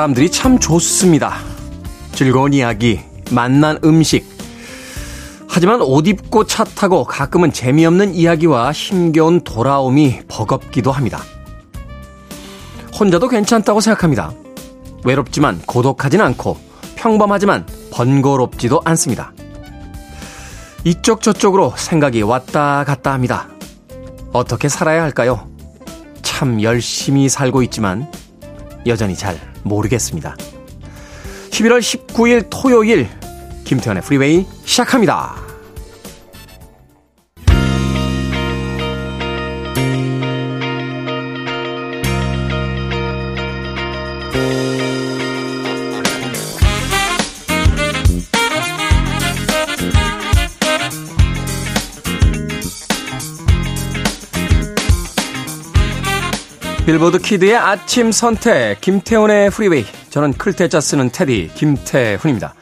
사람들이 참 좋습니다. 즐거운 이야기, 만난 음식. 하지만 옷 입고 차 타고 가끔은 재미없는 이야기와 힘겨운 돌아옴이 버겁기도 합니다. 혼자도 괜찮다고 생각합니다. 외롭지만 고독하진 않고 평범하지만 번거롭지도 않습니다. 이쪽 저쪽으로 생각이 왔다 갔다 합니다. 어떻게 살아야 할까요? 참 열심히 살고 있지만 여전히 잘 모르겠습니다. 11월 19일 토요일 김태현의 프리웨이 시작합니다. 빌보드 kid의 아침 선택 김태훈의 프리웨이 저는 클 태 자 쓰는 태디 김태훈입니다.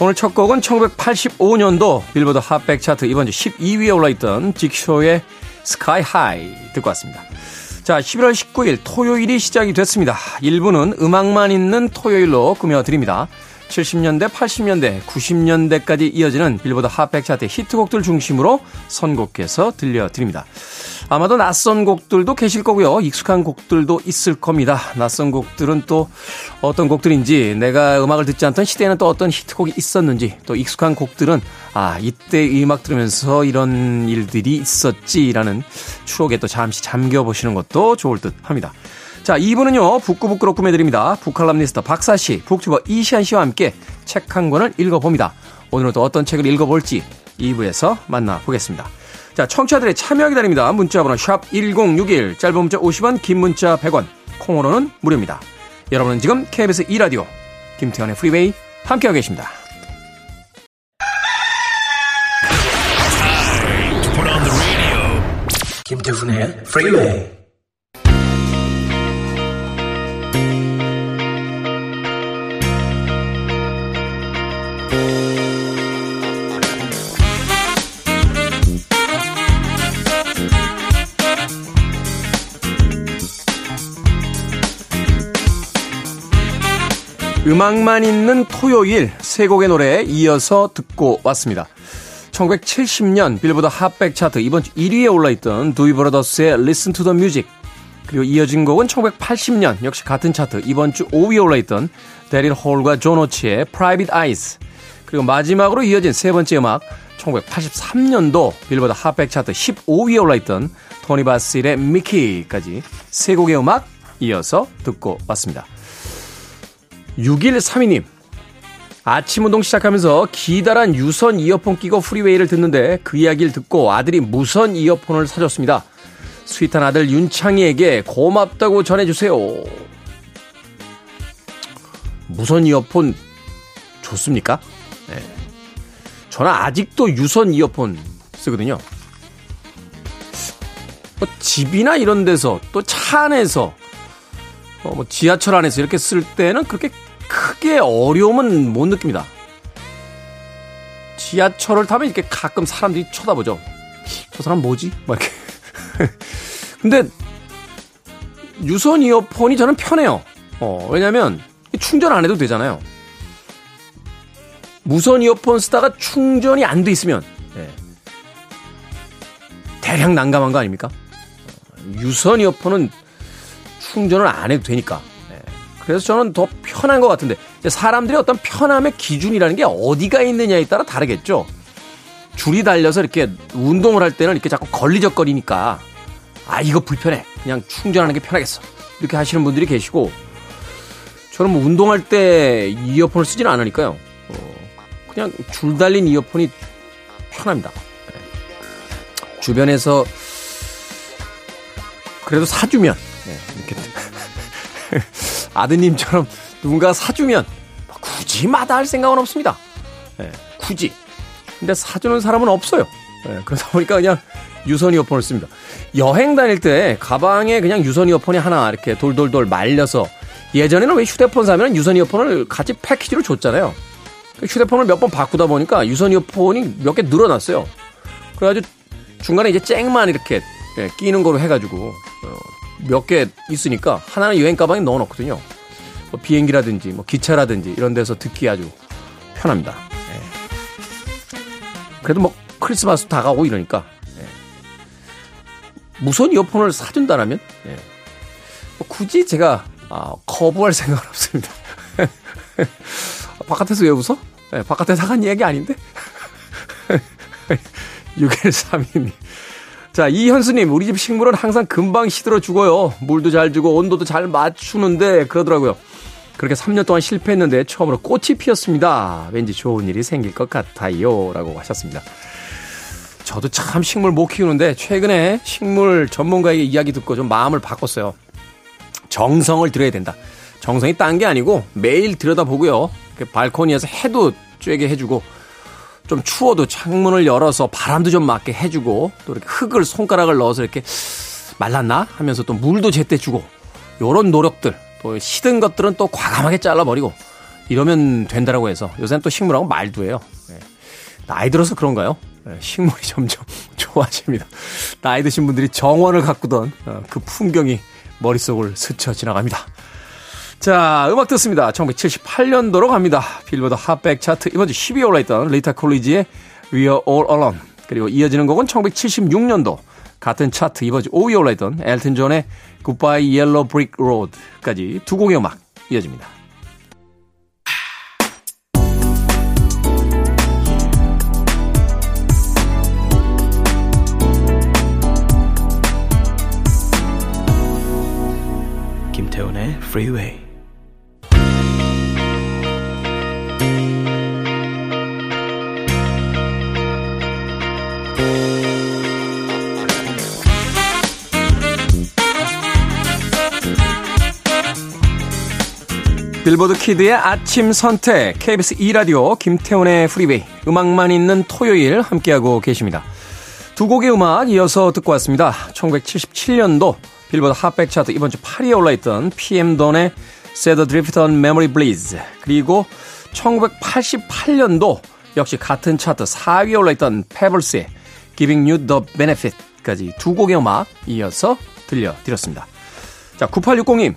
오늘 첫 곡은 1985년도 빌보드 Hot백 차트 이번 주 12위에 올라있던 직쏘의 Sky High 듣고 왔습니다. 자, 11월 19일 토요일이 시작이 됐습니다. 1부는 음악만 있는 토요일로 꾸며드립니다. 70년대, 80년대, 90년대까지 이어지는 빌보드 Hot백 차트 히트곡들 중심으로 선곡해서 들려드립니다. 아마도 낯선 곡들도 계실 거고요. 익숙한 곡들도 있을 겁니다. 낯선 곡들은 또 어떤 곡들인지 내가 음악을 듣지 않던 시대에는 또 어떤 히트곡이 있었는지 또 익숙한 곡들은 아 이때 이 음악 들으면서 이런 일들이 있었지라는 추억에 또 잠시 잠겨보시는 것도 좋을 듯 합니다. 자, 2부는요, 북구북구로 꾸며드립니다. 북칼럼니스트 박사씨, 북튜버 이시안씨와 함께 책 한 권을 읽어봅니다. 오늘은 또 어떤 책을 읽어볼지 2부에서 만나보겠습니다. 자, 청취자들의 참여 기다립니다. 문자번호 샵1061, 짧은 문자 50원, 긴 문자 100원, 콩으로는 무료입니다. 여러분은 지금 KBS 2라디오, 김태훈의 프리웨이 함께하고 계십니다. 김태훈의 프리웨이 음악만 있는 토요일 세 곡의 노래에 이어서 듣고 왔습니다. 1970년 빌보드 Hot백 차트 이번 주 1위에 올라있던 두비 브라더스의 Listen to the Music 그리고 이어진 곡은 1980년 역시 같은 차트 이번 주 5위에 올라있던 대릴 홀과 존 오츠의 Private Eyes 그리고 마지막으로 이어진 세 번째 음악 1983년도 빌보드 Hot백 차트 15위에 올라있던 토니 바질의 Mickey까지 세 곡의 음악 이어서 듣고 왔습니다. 6132님. 아침 운동 시작하면서 기다란 유선 이어폰 끼고 프리웨이를 듣는데 그 이야기를 듣고 아들이 무선 이어폰을 사줬습니다. sweet한 아들 윤창희에게 고맙다고 전해주세요. 무선 이어폰 좋습니까? 네. 저는 아직도 유선 이어폰 쓰거든요. 뭐 집이나 이런 데서 또 차 안에서 어, 뭐 지하철 안에서 이렇게 쓸 때는 그렇게 크게 어려움은 못 느낍니다. 지하철을 타면 이렇게 가끔 사람들이 쳐다보죠. 저 사람 뭐지? 막 이렇게. 근데 유선 이어폰이 저는 편해요. 어, 왜냐면 충전 안 해도 되잖아요. 무선 이어폰 쓰다가 충전이 안 돼 있으면 예. 대량 난감한 거 아닙니까? 어, 유선 이어폰은 충전을 안 해도 되니까. 네. 그래서 저는 더 편한 것 같은데 사람들이 어떤 편함의 기준이라는 게 어디가 있느냐에 따라 다르겠죠. 줄이 달려서 이렇게 운동을 할 때는 이렇게 자꾸 걸리적거리니까 아 이거 불편해 그냥 충전하는 게 편하겠어 이렇게 하시는 분들이 계시고 저는 뭐 운동할 때 이어폰을 쓰지는 않으니까요 어, 그냥 줄 달린 이어폰이 편합니다 네. 주변에서 그래도 사주면 네, 이렇게 아드님처럼 누군가 사주면 굳이 마다할 생각은 없습니다. 네, 굳이. 근데 사주는 사람은 없어요. 네, 그러다 보니까 그냥 유선 이어폰을 씁니다. 여행 다닐 때 가방에 그냥 유선 이어폰이 하나 이렇게 돌돌돌 말려서 예전에는 왜 휴대폰 사면 유선 이어폰을 같이 패키지로 줬잖아요. 휴대폰을 몇 번 바꾸다 보니까 유선 이어폰이 몇 개 늘어났어요. 그래가지고 중간에 이제 쨍만 이렇게 끼는 거로 해가지고 어, 몇 개 있으니까 하나는 여행 가방에 넣어놓거든요. 뭐 비행기라든지 뭐 기차라든지 이런 데서 듣기 아주 편합니다. 예. 그래도 뭐 크리스마스 다가오고 이러니까 예. 무선 이어폰을 사준다라면 예. 뭐 굳이 제가 아, 거부할 생각은 없습니다. 바깥에서 왜 웃어? 예, 바깥에서 하간 이야기 아닌데? 6132님. 자, 이현수님, 우리 집 식물은 항상 금방 시들어 죽어요. 물도 잘 주고 온도도 잘 맞추는데 그러더라고요. 그렇게 3년 동안 실패했는데 처음으로 꽃이 피었습니다. 왠지 좋은 일이 생길 것 같아요. 라고 하셨습니다. 저도 참 식물 못 키우는데 최근에 식물 전문가의 이야기 듣고 좀 마음을 바꿨어요. 정성을 들여야 된다. 정성이 딴 게 아니고 매일 들여다보고요. 발코니에서 해도 쬐게 해주고 좀 추워도 창문을 열어서 바람도 좀 맞게 해주고 또 이렇게 흙을 손가락을 넣어서 이렇게 말랐나 하면서 또 물도 제때 주고 요런 노력들 또 시든 것들은 또 과감하게 잘라버리고 이러면 된다라고 해서 요새는 또 식물하고 말도 해요. 네. 나이 들어서 그런가요? 네, 식물이 점점 좋아집니다. 나이 드신 분들이 정원을 가꾸던 어, 그 풍경이 머릿속을 스쳐 지나갑니다. 자, 음악 듣습니다. 1978년도로 갑니다. 빌보드 핫백 차트 이번 주 10위에 올라있던 리타 콜리지의 We Are All Alone 그리고 이어지는 곡은 1976년도 같은 차트 이번 주 5위에 올라있던 엘튼 존의 Goodbye Yellow Brick Road까지 두 곡의 음악 이어집니다. 김태훈의 Freeway. 빌보드 kid의 아침 선택 KBS 2라디오 김태훈의 프리웨이 음악만 있는 토요일 함께하고 계십니다. 두 곡의 음악 이어서 듣고 왔습니다. 1977년도 빌보드 Hot백 차트 이번 주 8위에 올라있던 PM 던의 Set Adrift on Memory Bliss 그리고 1988년도 역시 같은 차트 4위에 올라있던 페블스의 Giving You the Benefit까지 두 곡의 음악 이어서 들려드렸습니다. 자, 9860님.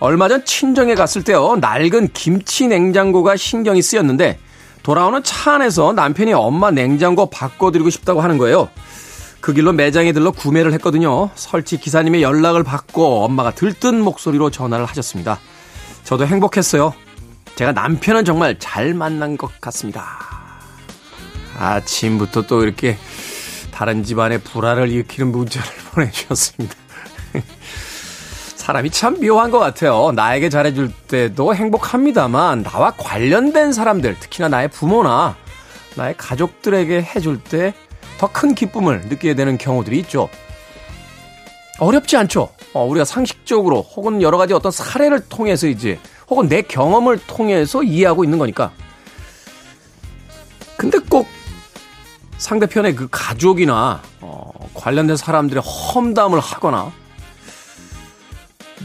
얼마 전 친정에 갔을 때요, 낡은 김치 냉장고가 신경이 쓰였는데, 돌아오는 차 안에서 남편이 엄마 냉장고 바꿔드리고 싶다고 하는 거예요. 그 길로 매장에 들러 구매를 했거든요. 설치 기사님의 연락을 받고 엄마가 들뜬 목소리로 전화를 하셨습니다. 저도 행복했어요. 제가 남편은 정말 잘 만난 것 같습니다. 아침부터 또 이렇게 다른 집안의 불화를 일으키는 문자를 보내주셨습니다. 사람이 참 묘한 것 같아요. 나에게 잘해줄 때도 행복합니다만, 나와 관련된 사람들, 특히나 나의 부모나 나의 가족들에게 해줄 때 더 큰 기쁨을 느끼게 되는 경우들이 있죠. 어렵지 않죠? 어, 우리가 상식적으로 혹은 여러 가지 어떤 사례를 통해서 이제 혹은 내 경험을 통해서 이해하고 있는 거니까. 근데 꼭 상대편의 그 가족이나 어, 관련된 사람들의 험담을 하거나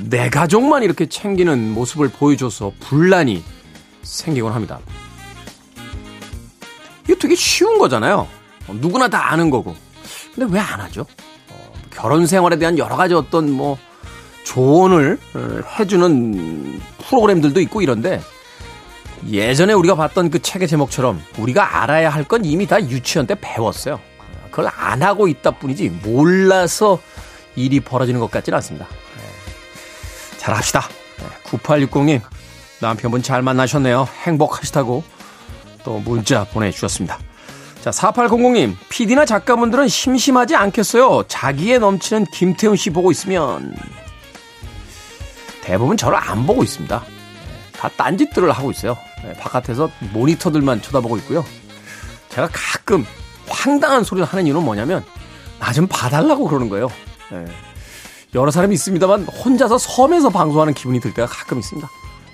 내 가족만 이렇게 챙기는 모습을 보여줘서 분란이 생기곤 합니다. 이게 되게 쉬운 거잖아요. 어, 누구나 다 아는 거고. 근데 왜 안 하죠? 어, 결혼 생활에 대한 여러 가지 어떤 뭐 조언을 어, 해주는 프로그램들도 있고 이런데 예전에 우리가 봤던 그 책의 제목처럼 우리가 알아야 할 건 이미 다 유치원 때 배웠어요. 그걸 안 하고 있다 뿐이지 몰라서 일이 벌어지는 것 같지는 않습니다. 잘 합시다. 9860님, 남편분 잘 만나셨네요. 행복하시다고 또 문자 보내주셨습니다. 자, 4800님, PD나 작가분들은 심심하지 않겠어요? 자기에 넘치는 김태훈 씨 보고 있으면. 대부분 저를 안 보고 있습니다. 다 딴짓들을 하고 있어요. 네, 바깥에서 모니터들만 쳐다보고 있고요. 제가 가끔 황당한 소리를 하는 이유는 뭐냐면, 나 좀 봐달라고 그러는 거예요. 네. 여러 사람이 있습니다만 혼자서 섬에서 방송하는 기분이 들 때가 가끔 있습니다.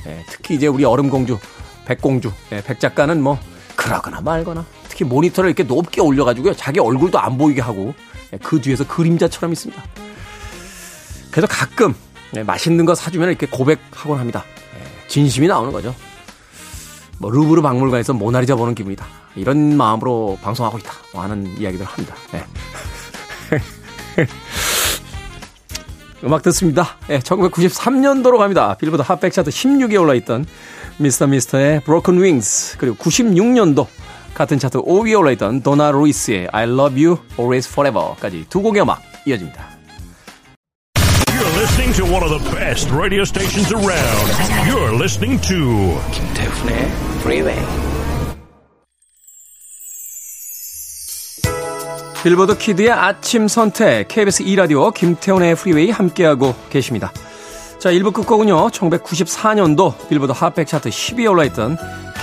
예, 특히 이제 우리 얼음공주, 백공주, 예, 백 작가는 뭐 그러거나 말거나 특히 모니터를 이렇게 높게 올려가지고요 자기 얼굴도 안 보이게 하고 예, 그 뒤에서 그림자처럼 있습니다. 그래서 가끔 예, 맛있는 거 사주면 이렇게 고백하곤 합니다. 예, 진심이 나오는 거죠. 뭐 루브르 박물관에서 모나리자 보는 기분이다. 이런 마음으로 방송하고 있다. 뭐 하는 이야기들 합니다. 예. 음악 듣습니다. 예, 1993년도로 갑니다. 빌보드 핫백 차트 16위에 올라있던 미스터 미스터의 Broken Wings 그리고 96년도 같은 차트 5위에 올라있던 도나 루이스의 I Love You Always Forever까지 두 곡의 음악 이어집니다. You're listening to one of the best radio stations around. You're listening to 김태훈의 Freeway. 빌보드 kid의 아침 선택 KBS 2라디오 김태훈의 프리웨이 함께하고 계십니다. 자, 1부 끝곡은요. 1994년도 빌보드 Hot백 차트 10위에 올라있던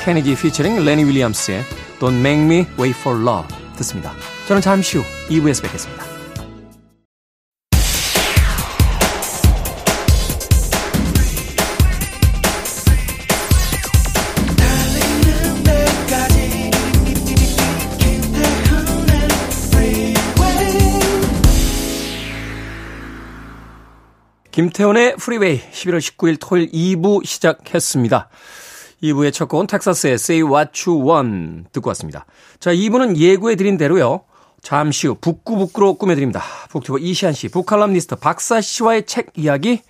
케니지 피처링 레니 윌리엄스의 Don't Make Me Wait for Love 듣습니다. 저는 잠시 후 2부에서 뵙겠습니다. 김태훈의 프리웨이 11월 19일 토요일 2부 시작했습니다. 2부의 첫 곡은 텍사스의 Say What You Want 듣고 왔습니다. 자, 2부는 예고해드린 대로요. 잠시 후 북구북구로 꾸며드립니다. 북튜버 이시안 씨, 북칼럼니스트 박사 씨와의 책 이야기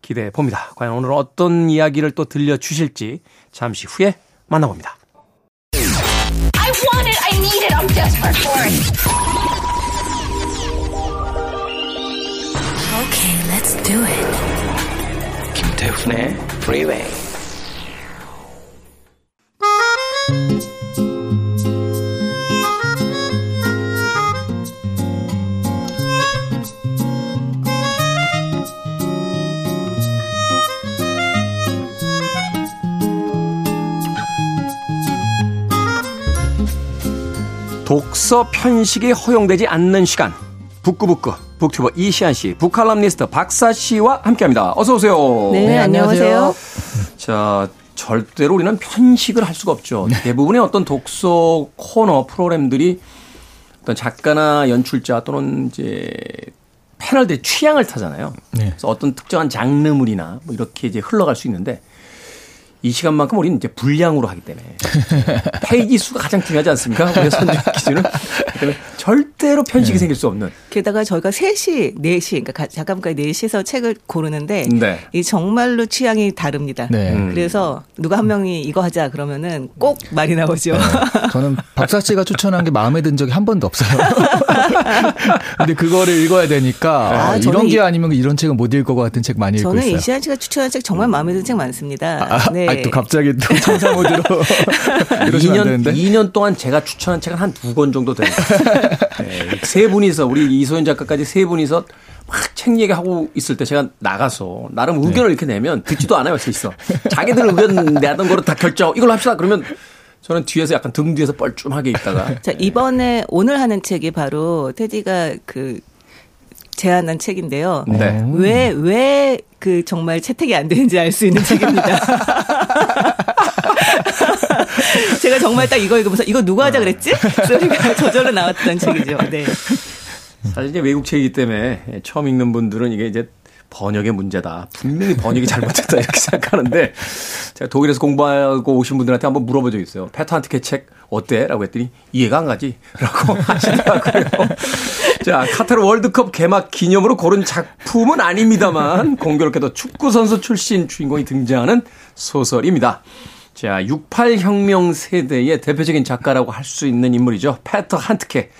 기대해 봅니다. 과연 오늘 어떤 이야기를 또 들려주실지 잠시 후에 만나봅니다. Let's do it. 김태훈의 Freeway. 독서 편식이 허용되지 않는 시간. 북구북구 북튜버 이시안 씨, 북칼럼니스트 박사 씨와 함께합니다. 어서 오세요. 네, 안녕하세요. 자, 절대로 우리는 편식을 할 수가 없죠. 네. 대부분의 어떤 독서 코너 프로그램들이 어떤 작가나 연출자 또는 이제 패널들의 취향을 타잖아요. 네. 그래서 어떤 특정한 장르물이나 뭐 이렇게 이제 흘러갈 수 있는데 이 시간만큼 우리는 이제 분량으로 하기 때문에 페이지 수가 가장 중요하지 않습니까? 우리의 선정 기준은 때문에 절대로 편식이 생길 수 없는 게다가 저희가 3시, 4시, 그러니까 가- 작가분과 4시에서 책을 고르는데 네. 이 정말로 취향이 다릅니다. 네. 음. 그래서 누가 한 명이 이거 하자 그러면은 꼭 말이 나오죠. 저는 박사 씨가 추천한 게 마음에 든 적이 한 번도 없어요. 근데 그거를 읽어야 되니까 아, 아, 저는 이런 게 이- 아니면 이런 책은 못 읽을 것 같은 책 많이 읽고 저는 있어요. 이시안 씨가 추천한 책 정말 마음에 드는 책 많습니다. 아, 네. 아, 또 갑자기 또 청사 모드로 이러시면 안 2년, 되는데. 2년 동안 제가 추천한 책은 한 두 권 정도 됩니다. 네, 세 분이서, 우리 이소연 작가까지 세 분이서 막책 얘기하고 있을 때 제가 나가서 나름 네. 의견을 이렇게 내면 듣지도 않아요, 셋 있어. 자기들 의견 내던 거로 다 결정, 이걸로 합시다. 그러면 저는 뒤에서 약간 등 뒤에서 뻘쭘하게 있다가 자, 이번에 오늘 하는 책이 바로 테디가 그 제안한 책인데요. 네. 왜, 왜 그 정말 채택이 안 되는지 알 수 있는 책입니다. 제가 정말 딱 이거 읽으면서 이거 누가 하자 그랬지? 소리가 저절로 나왔던 책이죠. 네. 사실 이제 외국 책이기 때문에 처음 읽는 분들은 이게 이제 번역의 문제다. 분명히 번역이 잘못됐다 이렇게 생각하는데 제가 독일에서 공부하고 오신 분들한테 한번 물어본 적이 있어요. 페터 한트케 책 어때? 라고 했더니 이해가 안 가지? 라고 하시더라고요. 자, 카타르 월드컵 개막 기념으로 고른 작품은 아닙니다만 공교롭게도 축구 선수 출신 주인공이 등장하는 소설입니다. 자, 68혁명 세대의 대표적인 작가라고 할 수 있는 인물이죠. 페터 한트케.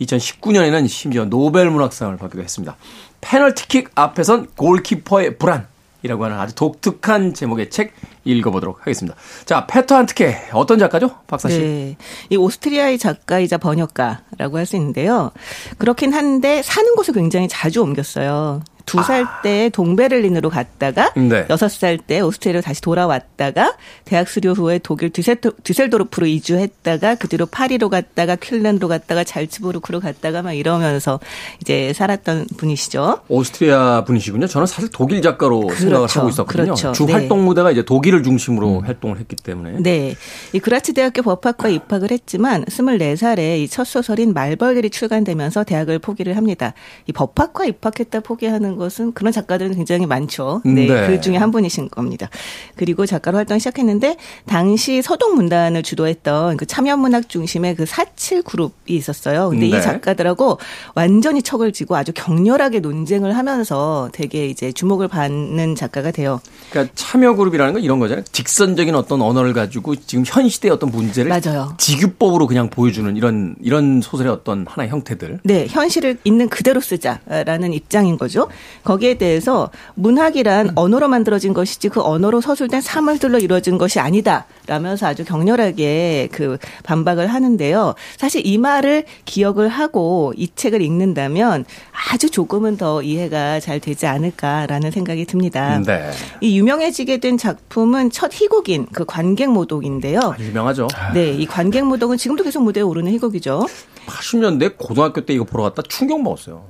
2019년에는 심지어 노벨 문학상을 받기도 했습니다. 페널티킥 앞에 선 골키퍼의 불안 이라고 하는 아주 독특한 제목의 책 읽어보도록 하겠습니다. 자, 페터 한트케 어떤 작가죠? 박사 씨. 네. 이 오스트리아의 작가이자 번역가라고 할 수 있는데요. 그렇긴 한데 사는 곳을 굉장히 자주 옮겼어요. 두 살때 동베를린으로 갔다가 네. 여섯 살때 오스트리아로 다시 돌아왔다가 대학 수료 후에 독일 dü셀도, dü셀도르프로 이주했다가 그 뒤로 파리로 갔다가 퀼렌으로 갔다가 잘츠부르크로 갔다가 막 이러면서 이제 살았던 분이시죠. 오스트리아 분이시군요. 저는 사실 독일 작가로 생각을 그렇죠. 하고 있었거든요. 그렇죠. 주 네. 활동 무대가 이제 독일을 중심으로 활동을 했기 때문에. 네. 이 그라츠 대학교 법학과 입학을 했지만 24살에 이 첫 소설인 말벌들이 출간되면서 대학을 포기를 합니다. 이 법학과 입학했다 포기하는 것은 그런 작가들은 굉장히 많죠. 네, 네. 그 중에 한 분이신 겁니다. 그리고 작가로 활동 시작했는데 당시 서동 문단을 주도했던 그 참여 문학 중심의 그 사칠 그룹이 있었어요. 근데 네. 이 작가들하고 완전히 척을 지고 아주 격렬하게 논쟁을 하면서 되게 이제 주목을 받는 작가가 돼요. 그러니까 참여 그룹이라는 건 이런 거잖아요. 직선적인 어떤 언어를 가지고 지금 현 시대의 어떤 문제를 맞아요. 직유법으로 그냥 보여주는 이런 이런 소설의 어떤 하나의 형태들. 네, 현실을 있는 그대로 쓰자라는 입장인 거죠. 거기에 대해서 문학이란 언어로 만들어진 것이지 그 언어로 서술된 사물들로 이루어진 것이 아니다라면서 아주 격렬하게 그 반박을 하는데요. 사실 이 말을 기억을 하고 이 책을 읽는다면 아주 조금은 더 이해가 잘 되지 않을까라는 생각이 듭니다. 네. 이 유명해지게 된 작품은 첫 희곡인 그 관객 모독인데요. 아, 유명하죠. 네, 이 관객 모독은 지금도 계속 무대에 오르는 희곡이죠. 80년대 고등학교 때 이거 보러 갔다 충격 먹었어요.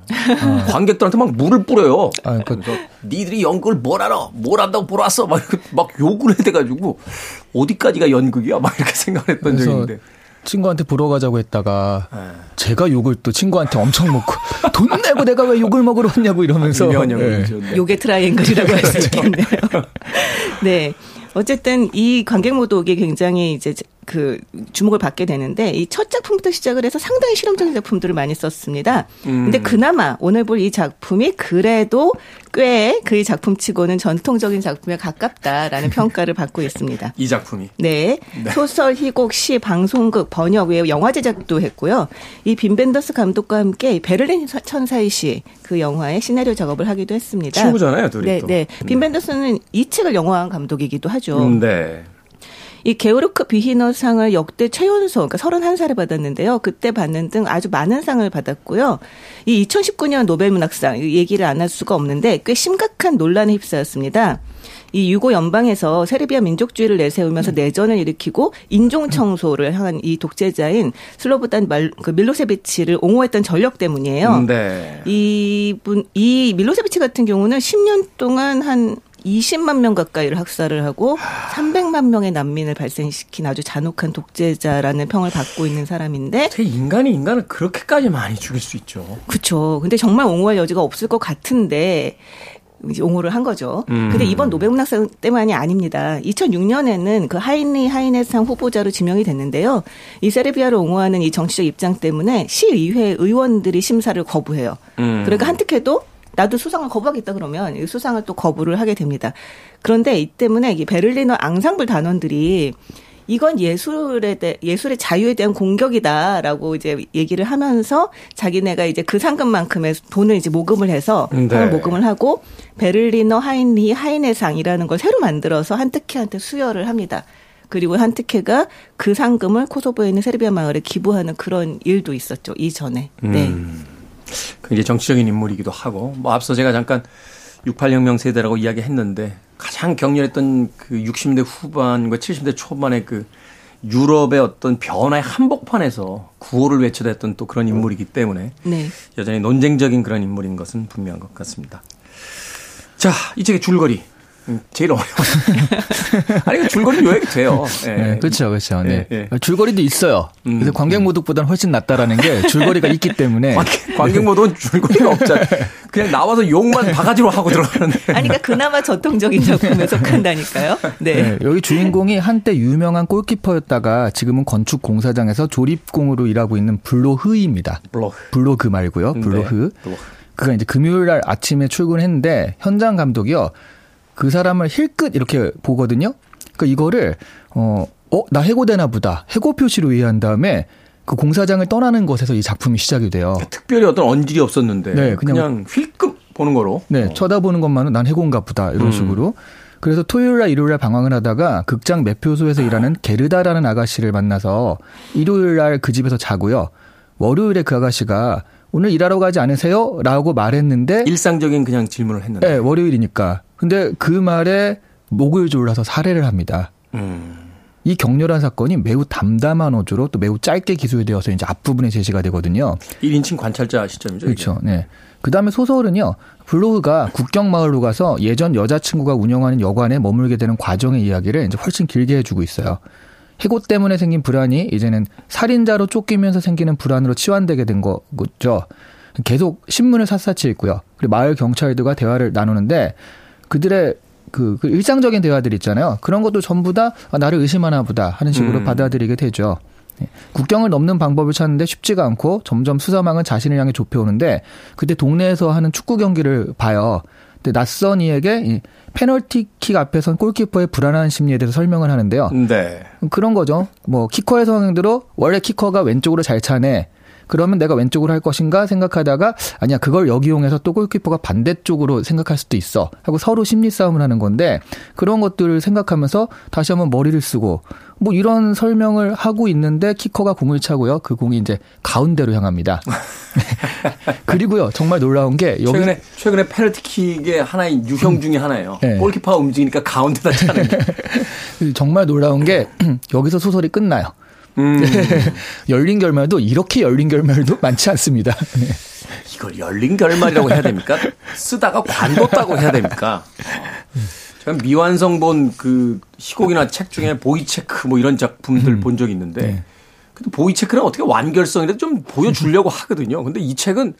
관객들한테 막 물을 뿌려요. 아, 그- 그래서 니들이 연극을 뭘 알아? 뭘 안다고 보러 왔어? 막 이렇게 막 욕을 해대가지고 어디까지가 연극이야? 막 이렇게 생각했던 적이 그래서 있는데. 친구한테 보러 가자고 했다가 네. 제가 욕을 또 친구한테 엄청 먹고 돈 내고 내가 왜 욕을 먹으러 왔냐고 이러면서 예. 연극이죠. 네. 요게 트라이앵글이라고 할 수 있겠네요. 네. 어쨌든 이 관객 모독이 굉장히 이제 그 주목을 받게 되는데 이 첫 작품부터 시작을 해서 상당히 실험적인 작품들을 많이 썼습니다. 근데 그나마 오늘 볼 이 작품이 그래도 꽤 그의 작품치고는 전통적인 작품에 가깝다라는 평가를 받고 있습니다. 이 작품이. 네. 소설, 희곡, 시, 방송극, 번역 외에 영화 제작도 했고요. 이 빈벤더스 감독과 함께 베를린 천사의 시 그 영화의 시나리오 작업을 하기도 했습니다. 친구잖아요, 둘이 네, 또. 네. 빈벤더스는 이 책을 영화한 감독이기도 하죠. 음, 네. 이 게오르크 비히너상을 역대 최연소, 그러니까 31살에 받았는데요. 그때 받는 등 아주 많은 상을 받았고요. 이 2019년 노벨문학상, 이 얘기를 안 할 수가 없는데 꽤 심각한 논란에 휩싸였습니다. 이 유고 연방에서 세르비아 민족주의를 내세우면서 내전을 일으키고 인종 청소를 향한 이 독재자인 슬로보단 말, 그 밀로세비치를 옹호했던 전력 때문이에요. 음, 네. 이분 이 밀로세비치 같은 경우는 10년 동안 한 20만 명 가까이를 학살을 하고 300만 명의 난민을 발생시킨 아주 잔혹한 독재자라는 평을 받고 있는 사람인데 어떻게 인간이 인간을 그렇게까지 많이 죽일 수 있죠. 그렇죠. 근데 정말 옹호할 여지가 없을 것 같은데 이제 옹호를 한 거죠. 음. 근데 이번 노벨 문학상 때만이 아닙니다. 2006년에는 그 하인리 하이네상 후보자로 지명이 됐는데요. 이 세르비아를 옹호하는 이 정치적 입장 때문에 시의회 의원들이 심사를 거부해요. 음. 그러니까 한특해도 나도 수상을 거부하겠다 그러면 이 수상을 또 거부를 하게 됩니다. 그런데 이 때문에 이 베를리너 앙상블 단원들이 이건 예술에 대 예술의 자유에 대한 공격이다라고 이제 얘기를 하면서 자기네가 이제 그 상금만큼의 돈을 이제 모금을 해서 네. 모금을 하고 베를리너 하인리 하이네상이라는 걸 새로 만들어서 한특혜한테 수여를 합니다. 그리고 한특혜가 그 상금을 코소보에 있는 세르비아 마을에 기부하는 그런 일도 있었죠 이전에. 네. 굉장히 정치적인 인물이기도 하고 뭐 앞서 제가 잠깐 68혁명 세대라고 이야기했는데 가장 격렬했던 그 60대 후반과 70대 초반의 그 유럽의 어떤 변화의 한복판에서 구호를 외쳐댔던 또 그런 인물이기 때문에 네. 여전히 논쟁적인 그런 인물인 것은 분명한 것 같습니다. 자, 이 책의 줄거리. 음, 제일 어려워요. 아니, 그 줄거리 요약이 돼요. 예. 네, 그렇죠, 그렇죠. 네. 예, 예. 줄거리도 있어요. 음, 그래서 관객 모독보다는 훨씬 낫다라는 게 줄거리가 있기 때문에 관객, 관객 모드는 줄거리가 없잖아요. 그냥 나와서 욕만 바가지로 하고 들어가는데. 아니 그러니까 그나마 전통적인 작품에 속한다니까요. 네. 네, 여기 주인공이 한때 유명한 골키퍼였다가 지금은 건축 공사장에서 조립공으로 일하고 있는 블로흐입니다. 블로흐. 블로그 말고요. 블로흐. 네, 블로흐. 그가 이제 금요일 날 아침에 출근했는데 현장 감독이요. 그 사람을 힐끗 이렇게 보거든요. 그러니까 이거를 어, 어, 나 해고되나 보다. 해고 표시로 이해한 다음에 그 공사장을 떠나는 것에서 이 작품이 시작이 돼요. 특별히 어떤 언질이 없었는데 네, 그냥, 그냥- 휠급 보는 거로. 네, 어. 쳐다보는 것만은 난 해고인가 보다. 이런 음. 식으로. 그래서 토요일 날 일요일 날 방황을 하다가 극장 매표소에서 일하는 게르다라는 아가씨를 만나서 일요일 날 그 집에서 자고요. 월요일에 그 아가씨가 오늘 일하러 가지 않으세요? 라고 말했는데 일상적인 그냥 질문을 했는데. 네, 월요일이니까. 근데 그 말에 목을 졸라서 살해를 합니다. 음. 이 격렬한 사건이 매우 담담한 어조로 또 매우 짧게 기술되어서 이제 앞부분에 제시가 되거든요. 1인칭 관찰자 시점이죠. 이게. 그렇죠. 네. 그 다음에 소설은요, 블로그가 국경 마을로 가서 예전 여자친구가 운영하는 여관에 머물게 되는 과정의 이야기를 이제 훨씬 길게 해주고 있어요. 해고 때문에 생긴 불안이 이제는 살인자로 쫓기면서 생기는 불안으로 치환되게 된 거죠. 계속 신문을 샅샅이 읽고요. 그리고 마을 경찰들과 대화를 나누는데 그들의 그, 그 일상적인 대화들 있잖아요. 그런 것도 전부 다 아, 나를 의심하나 보다 하는 식으로 음. 받아들이게 되죠. 예. 국경을 넘는 방법을 찾는데 쉽지가 않고 점점 수사망은 자신을 향해 좁혀오는데 그때 동네에서 하는 축구 경기를 봐요. 근데 낯선 이에게 이 페널티킥 앞에선 골키퍼의 불안한 심리에 대해서 설명을 하는데요. 네. 그런 거죠. 뭐 키커의 상황대로 원래 키커가 왼쪽으로 잘 차네. 그러면 내가 왼쪽으로 할 것인가 생각하다가 아니야 그걸 역이용해서 또 골키퍼가 반대쪽으로 생각할 수도 있어 하고 서로 심리 싸움을 하는 건데 그런 것들을 생각하면서 다시 한번 머리를 쓰고 뭐 이런 설명을 하고 있는데 키커가 공을 차고요 그 공이 이제 가운데로 향합니다 그리고요 정말 놀라운 게 여기 최근에 최근에 페널티킥의 하나의 유형 중에 하나예요. 네. 골키퍼가 움직이니까 가운데다 차는 게. 정말 놀라운 게 여기서 소설이 끝나요 음, 열린 결말도 이렇게 열린 결말도 많지 않습니다 네. 이걸 열린 결말이라고 해야 됩니까? 쓰다가 관뒀다고 해야 됩니까? 제가 미완성 본 그 시곡이나 책 중에 보이체크 뭐 이런 작품들 본 적이 있는데 네. 근데 보이체크는 어떻게 완결성이라도 좀 보여주려고 하거든요. 근데 이 책은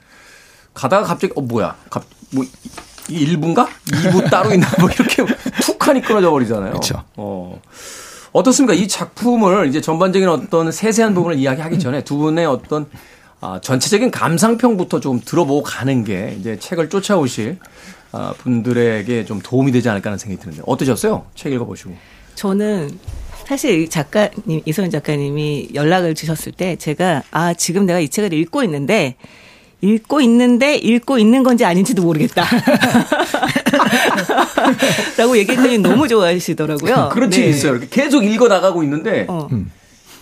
가다가 갑자기 어 뭐야? 갑 뭐 1부인가? 2부 따로 있나? 뭐 이렇게 툭 하니 끊어져 버리잖아요. 그쵸. 어. 어떻습니까? 이 작품을 이제 전반적인 어떤 세세한 부분을 이야기하기 전에 두 분의 어떤 아, 전체적인 감상평부터 좀 들어보고 가는 게 이제 책을 쫓아오실 아, 분들에게 좀 도움이 되지 않을까 하는 생각이 드는데 어떠셨어요? 책 읽어보시고. 저는 사실 이 작가님 이소연 작가님이 연락을 주셨을 때 제가 아 지금 내가 이 책을 읽고 있는데 읽고 있는데 읽고 있는 건지 아닌지도 모르겠다. 라고 얘기했더니 너무 좋아하시더라고요. 그렇지 네. 있어요. 계속 읽어 나가고 있는데 어.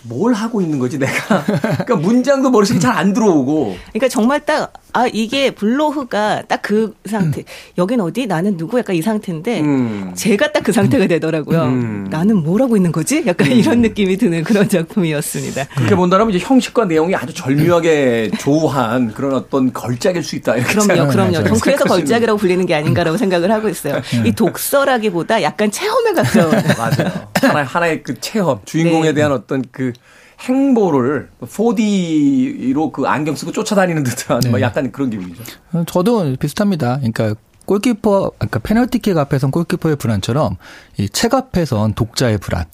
뭘 하고 있는 거지 내가? 그러니까 문장도 머릿속에 잘 안 들어오고. 그러니까 정말 딱, 아, 이게 블로흐가 딱 그 상태. 여긴 어디? 나는 누구? 약간 이 상태인데, 음. 제가 딱 그 상태가 되더라고요. 음. 나는 뭘 하고 있는 거지? 약간 이런 느낌이 드는 그런 작품이었습니다. 그렇게 본다면 이제 형식과 내용이 아주 절묘하게 조우한 그런 어떤 걸작일 수 있다. 그럼요, 그럼요. 전 그래서. 걸작이라고 불리는 게 아닌가라고 생각을 하고 있어요. 이 독서라기보다 약간 체험에 가까운. 맞아요. 하나의, 하나의 그 체험, 주인공에 네. 대한 어떤 그 행보를 4D로 그 안경 쓰고 쫓아다니는 듯한 뭐 약간 그런 기분이죠. 저도 비슷합니다. 그러니까 골키퍼, 아까 페널티킥 앞에선 골키퍼의 불안처럼 이 책 앞에선 독자의 불안.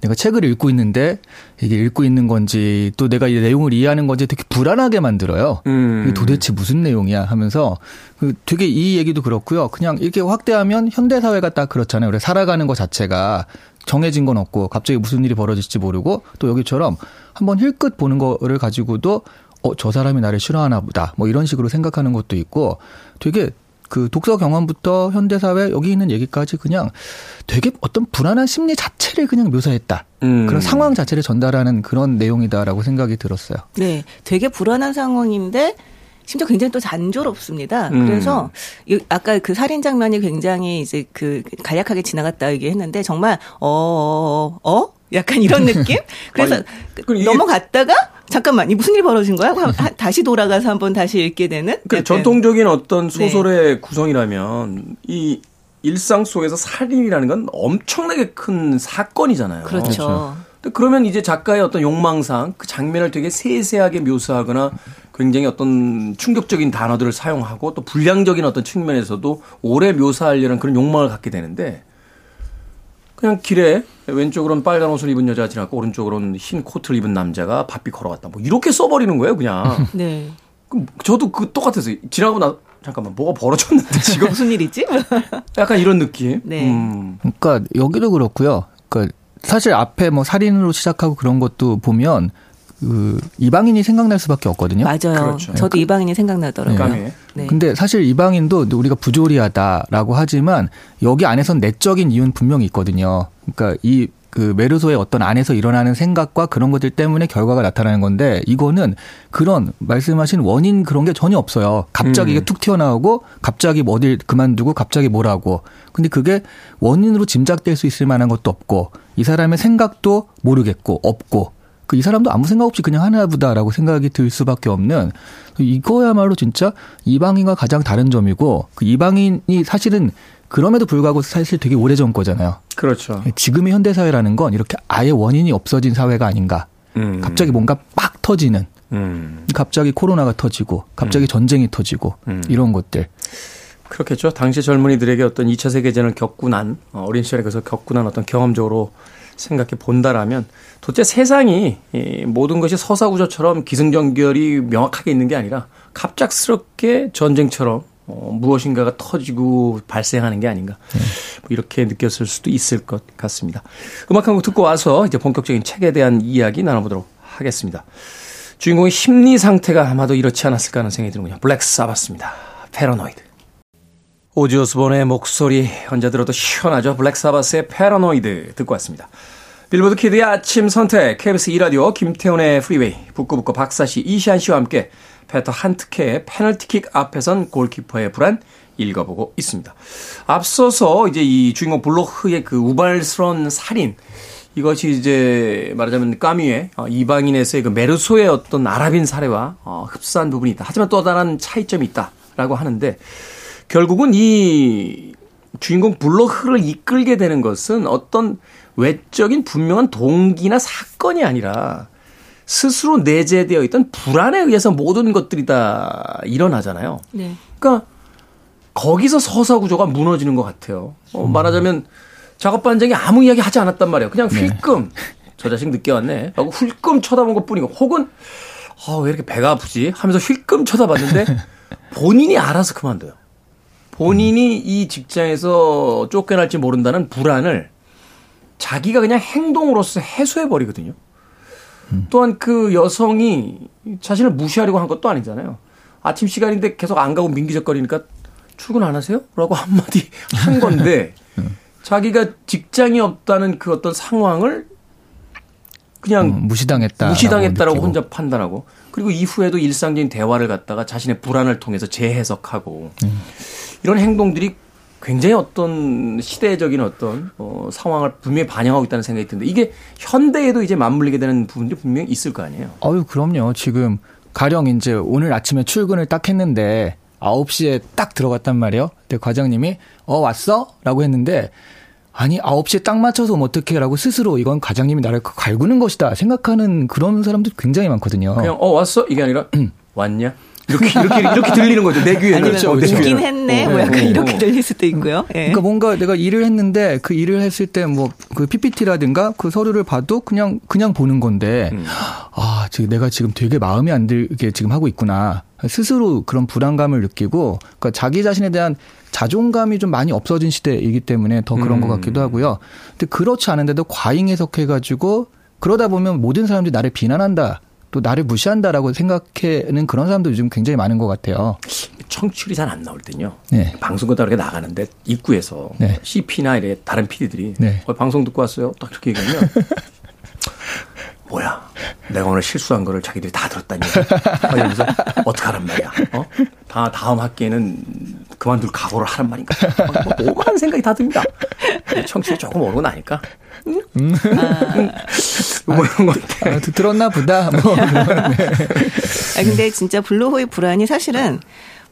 내가 책을 읽고 있는데 이게 읽고 있는 건지 또 내가 이 내용을 이해하는 건지 되게 불안하게 만들어요. 음. 이게 도대체 무슨 내용이야 하면서 그 되게 이 얘기도 그렇고요. 그냥 이렇게 확대하면 현대 사회가 딱 그렇잖아요. 우리 살아가는 것 자체가 정해진 건 없고 갑자기 무슨 일이 벌어질지 모르고 또 여기처럼 한번 힐끗 보는 거를 가지고도 어, 저 사람이 나를 싫어하나 보다. 뭐 이런 식으로 생각하는 것도 있고 되게 그 독서 경험부터 현대사회 여기 있는 얘기까지 그냥 되게 어떤 불안한 심리 자체를 그냥 묘사했다. 음. 그런 상황 자체를 전달하는 그런 내용이다라고 생각이 들었어요. 네, 되게 불안한 상황인데 심지어 굉장히 또 단조롭습니다. 음. 그래서 이- 아까 그 살인 장면이 굉장히 이제 그 간략하게 지나갔다 얘기했는데 정말 어, 어, 어? 약간 이런 느낌? 그래서 아니, 그 넘어갔다가 잠깐만 이 무슨 일이 벌어진 거야? 하고 다시 돌아가서 한번 다시 읽게 되는 그 전통적인 어떤 소설의 구성이라면 이 일상 속에서 살인이라는 건 엄청나게 큰 사건이잖아요. 그렇죠. 근데 그러면 이제 작가의 어떤 욕망상 그 장면을 되게 세세하게 묘사하거나 굉장히 어떤 충격적인 단어들을 사용하고 또 불량적인 어떤 측면에서도 오래 묘사하려는 그런 욕망을 갖게 되는데 그냥 길에 왼쪽으로는 빨간 옷을 입은 여자가 지나고 오른쪽으로는 흰 코트를 입은 남자가 바삐 걸어갔다. 뭐 이렇게 써버리는 거예요, 그냥. 네. 그럼 저도 그 똑같았어요. 지나고 나 잠깐만 뭐가 벌어졌는데 지금 무슨 일이지? 약간 이런 느낌. 네. 음. 그러니까 여기도 그렇고요. 그러니까 사실 앞에 뭐 살인으로 시작하고 그런 것도 보면 그 이방인이 생각날 수밖에 없거든요. 맞아요. 그렇죠. 저도 이방인이 생각나더라고요. 감히. 네. 근데 사실 이방인도 우리가 부조리하다라고 하지만 여기 안에선 내적인 이유는 분명히 있거든요. 그러니까 이 그 메르소의 어떤 안에서 일어나는 생각과 그런 것들 때문에 결과가 나타나는 건데 이거는 그런 말씀하신 원인 그런 게 전혀 없어요. 갑자기 음. 이게 툭 튀어나오고 갑자기 뭐 어딜 그만두고 갑자기 뭐라고. 근데 그게 원인으로 짐작될 수 있을 만한 것도 없고 이 사람의 생각도 모르겠고 없고 그 이 사람도 아무 생각 없이 그냥 하나 보다라고 생각이 들 수밖에 없는 이거야말로 진짜 이방인과 가장 다른 점이고 그 이방인이 사실은 그럼에도 불구하고 사실 되게 오래전 거잖아요. 그렇죠. 지금의 현대 사회라는 건 이렇게 아예 원인이 없어진 사회가 아닌가. 음. 갑자기 뭔가 빡 터지는 음. 갑자기 코로나가 터지고 갑자기 전쟁이 터지고 음. 이런 것들. 그렇겠죠. 당시 젊은이들에게 어떤 2차 세계대전을 겪고 난 어, 어린 시절에 그래서 겪고 난 어떤 경험적으로 생각해 본다라면 도대체 세상이 이 모든 것이 서사구조처럼 기승전결이 명확하게 있는 게 아니라 갑작스럽게 전쟁처럼 어, 무엇인가가 터지고 발생하는 게 아닌가 뭐 이렇게 느꼈을 수도 있을 것 같습니다. 음악 한 곡 듣고 와서 이제 본격적인 책에 대한 이야기 나눠보도록 하겠습니다. 주인공의 심리 상태가 아마도 이렇지 않았을까 하는 생각이 드는군요. 블랙 사바스입니다. Paranoid. 오지 오스본의 목소리 언제 들어도 시원하죠. 블랙 사바스의 Paranoid 듣고 왔습니다. 빌보드 kid의 아침 선택 KBS 2라디오 김태훈의 프리웨이 북구북구 박사씨 이시안 씨와 함께 페터 한트케의 페널티킥 앞에선 골키퍼의 불안 읽어보고 있습니다. 앞서서 이제 이 주인공 블로흐의 그 우발스러운 살인 이것이 이제 말하자면 까미의 어, 이방인에서의 그 메르소의 어떤 아랍인 사례와 어, 흡사한 부분이 있다. 하지만 또 다른 차이점이 있다라고 하는데 결국은 이 주인공 블로흐를 이끌게 되는 것은 어떤 외적인 분명한 동기나 사건이 아니라 스스로 내재되어 있던 불안에 의해서 모든 것들이 다 일어나잖아요. 네. 그러니까 거기서 서사 구조가 무너지는 것 같아요. 어, 말하자면 작업 반장이 아무 이야기 하지 않았단 말이에요. 그냥 힐끔 저 자식 늦게 왔네. 하고 힐끔 쳐다본 것 뿐이고 혹은 아, 왜 이렇게 배가 아프지? 하면서 힐끔 쳐다봤는데 본인이 알아서 그만둬요. 본인이 이 직장에서 쫓겨날지 모른다는 불안을 자기가 그냥 행동으로서 해소해 버리거든요. 또한 그 여성이 자신을 무시하려고 한 것도 아니잖아요. 아침 시간인데 계속 안 가고 민기적거리니까 출근 안 하세요? 라고 한마디 한 건데 자기가 직장이 없다는 그 어떤 상황을 그냥 음, 무시당했다. 무시당했다라고 혼자 판단하고 그리고 이후에도 일상적인 대화를 갖다가 자신의 불안을 통해서 재해석하고 이런 행동들이 굉장히 어떤 시대적인 어떤 어, 상황을 분명히 반영하고 있다는 생각이 드는데 이게 현대에도 이제 맞물리게 되는 부분들이 분명히 있을 거 아니에요. 어유 그럼요. 지금 가령 이제 오늘 아침에 출근을 딱 했는데 9시에 딱 들어갔단 말이에요. 근데 과장님이 어 왔어? 라고 했는데 아니 9시에 딱 맞춰서 오면 어떡해 라고 스스로 이건 과장님이 나를 갈구는 것이다 생각하는 그런 사람들 굉장히 많거든요. 그냥 어 왔어 이게 아니라 왔냐 이렇게 이렇게 이렇게 들리는 거죠 내 귀에는. 그렇죠, 내 웃긴 귀에는. 했네. 어, 뭐 약간 어, 어, 이렇게 어. 들릴 수도 있고요. 예. 그러니까 뭔가 내가 일을 했는데 그 일을 했을 때 뭐 그 PPT라든가 그 서류를 봐도 그냥 그냥 보는 건데 음. 아 지금 내가 지금 되게 마음에 안 들게 지금 하고 있구나 스스로 그런 불안감을 느끼고 그러니까 자기 자신에 대한 자존감이 좀 많이 없어진 시대이기 때문에 더 그런 음. 것 같기도 하고요. 근데 그렇지 않은데도 과잉 해석해가지고 그러다 보면 모든 사람들이 나를 비난한다. 또 나를 무시한다라고 생각하는 그런 사람도 요즘 굉장히 많은 것 같아요. 청취율이 잘 안 나올 때요. 네. 방송국에 이렇게 나가는데 입구에서 네. CP나 이래 다른 PD들이 네. 어, 방송 듣고 왔어요. 딱 이렇게 얘기하면 뭐야? 내가 오늘 실수한 거를 자기들이 다 들었다니. 아, 이러면서 어떡하란 말이야. 어? 다 다음 학기에는 그만둘 각오를 하란 말인가. 어, 뭐 오만 생각이 다 듭니다. 청취율 조금 오르고 나니까. 음? 음. 뭐 이런 거. 아, 드- 들었나 보다. 뭐 그런, 네. 아 근데 진짜 블로흐의 불안이 사실은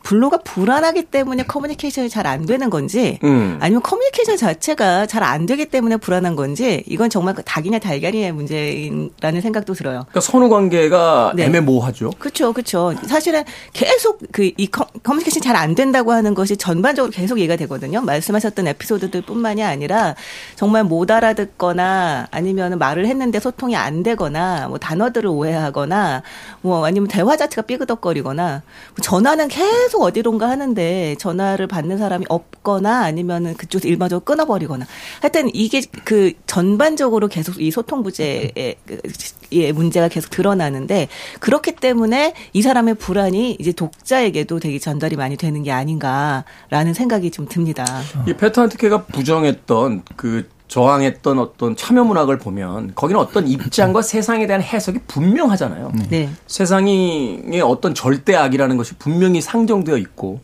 블로흐가 불안하기 때문에 커뮤니케이션이 잘 안 되는 건지 음. 아니면 커뮤니케이션 자체가 잘 안 되기 때문에 불안한 건지 이건 정말 그 닭이냐 달걀이냐의 문제라는 생각도 들어요. 그러니까 선후 관계가 네. 애매모호하죠. 그렇죠, 그렇죠. 사실은 계속 그 이 커뮤니케이션 잘 안 된다고 하는 것이 전반적으로 계속 얘기가 되거든요. 말씀하셨던 에피소드들뿐만이 아니라 정말 못 알아듣거나 아니면 말을 했는데 소통이 안 되거나 뭐 단어들을 오해하거나 뭐 아니면 대화 자체가 삐그덕거리거나 뭐 전화는 계속 어디론가 하는데 전화를 받는 사람이 없거나 아니면은 그쪽에서 일반적으로 끊어버리거나 하여튼 이게 그 전반적으로 계속 이 소통 부재의 그 예, 문제가 계속 드러나는데 그렇기 때문에 이 사람의 불안이 이제 독자에게도 되게 전달이 많이 되는 게 아닌가라는 생각이 좀 듭니다. 이 페터 한트케가 부정했던 그 저항했던 어떤 참여 문학을 보면 거기는 어떤 입장과 세상에 대한 해석이 분명하잖아요. 네. 세상의 어떤 절대악이라는 것이 분명히 상정되어 있고